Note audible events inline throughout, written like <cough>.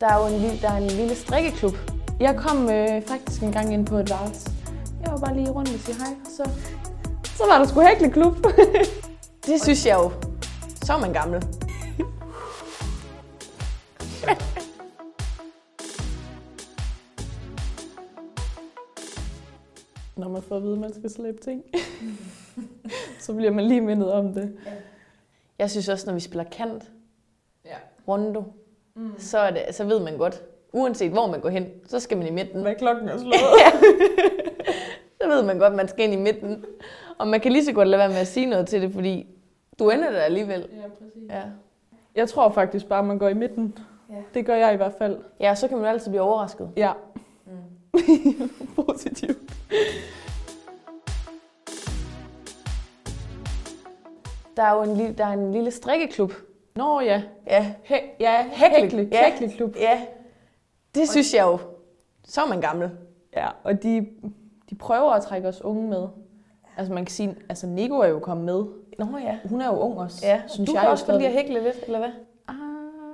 Der er jo en, lille- der er en lille strikkeklub. Jeg kom øh, faktisk en gang ind på et værelse. Jeg var bare lige rundt og sige hej, og så, så var der sgu hækleklub. <laughs> det synes jeg jo. Så er man gammel. <laughs> Når man får at vide, at man skal slæbe ting, <laughs> så bliver man lige mindet om det. Jeg synes også, når vi spiller kant, Ja. rondo, mm. så, er det, så ved man godt, uanset hvor man går hen, så skal man i midten. Hvad klokken er slået. <laughs> Så ved man godt, at man skal ind i midten. Og man kan lige så godt lade være med at sige noget til det, fordi du ender der alligevel. Ja, præcis. Ja. Jeg tror faktisk bare, man går i midten. Ja. Det gør jeg i hvert fald. ja, så kan man altid blive overrasket. Ja. Mm. <laughs> Positivt. Der er jo en, lille, der er en lille strikkeklub. Nå ja. Ja, He- ja, Hækle- ja. Hækleklub. ja. Det synes jeg jo. Så er man gammel. Ja, og de, de prøver at trække os unge med. Altså man kan sige, altså Nico er jo kommet med. Nå ja. Hun er jo ung også, Ja, synes du jeg kan jo også godt lide at hækle lidt, eller hvad? Ah,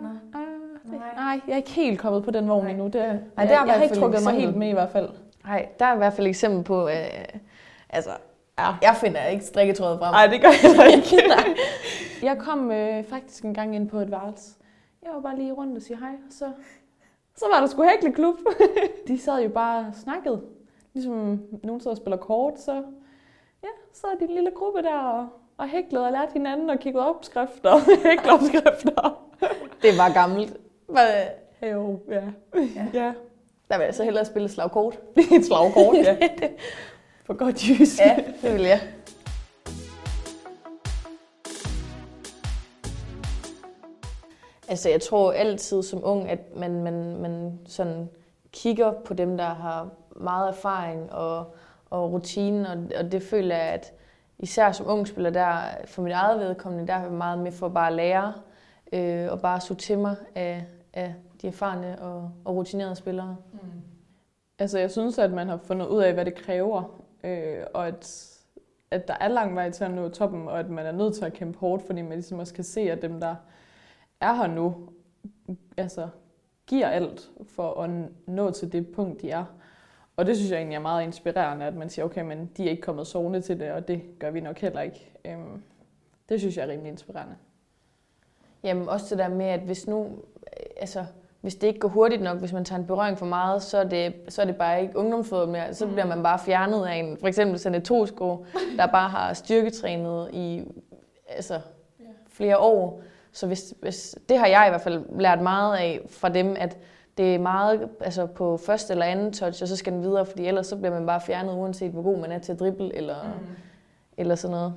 Nej. ah, det, Nej. nej, jeg er ikke helt kommet på den vogn Nej. endnu. Det, der er jeg, i jeg hvert har ikke trukket mig helt med i hvert fald. Nej, der er i hvert fald eksempel på, øh, altså, Ja. jeg finder ikke strikketrådet frem. Nej, det gør jeg <laughs> ikke. Nej. Jeg kom øh, faktisk en gang ind på et værelse. Jeg var bare lige rundt og sige hej, og så, så var der sgu hækleklub. <laughs> De sad jo bare og snakkede. Ligesom nogen sidder og spiller kort, så ja, så er de en lille gruppe der og, og hæklede og lærte hinanden og kiggede opskrifter og <laughs> hækleopskrifter. Det var gammelt. Var- Jo, ja. ja. ja. Der vil jeg så hellere spille slag kort. Det er et slagkort, ja. For godt jysk. Ja, det vil jeg. Altså, jeg tror altid som ung, at man, man, man sådan kigger på dem, der har meget erfaring og, og rutine, og, og det føler jeg, at især som ung spiller, der for mit eget vedkommende, der er jeg meget med for bare at lære øh, og bare suge til mig af, af de erfarne og, og rutinerede spillere. Altså, jeg synes, at man har fundet ud af, hvad det kræver, øh, og at, at der er lang vej til at nå toppen, og at man er nødt til at kæmpe hårdt, fordi man ligesom også kan se, at dem, der er her nu, altså, giver alt for at nå til det punkt, de er. Og det synes jeg egentlig er meget inspirerende, at man siger, okay, men de er ikke kommet sovende til det, og det gør vi nok heller ikke. Øhm, det synes jeg er rimelig inspirerende. Jamen også det der med, at hvis nu, altså, hvis det ikke går hurtigt nok, hvis man tager en berøring for meget, så er det, så er det bare ikke ungdomsfodbold mere. Så bliver man bare fjernet af en, for eksempel sådan et tosko, der bare har styrketrænet i altså, flere år. Så hvis, hvis, det har jeg i hvert fald lært meget af fra dem, at det er meget altså på første eller anden touch, og så skal den videre, fordi ellers så bliver man bare fjernet, uanset hvor god man er til at dribble eller, mm. eller sådan noget.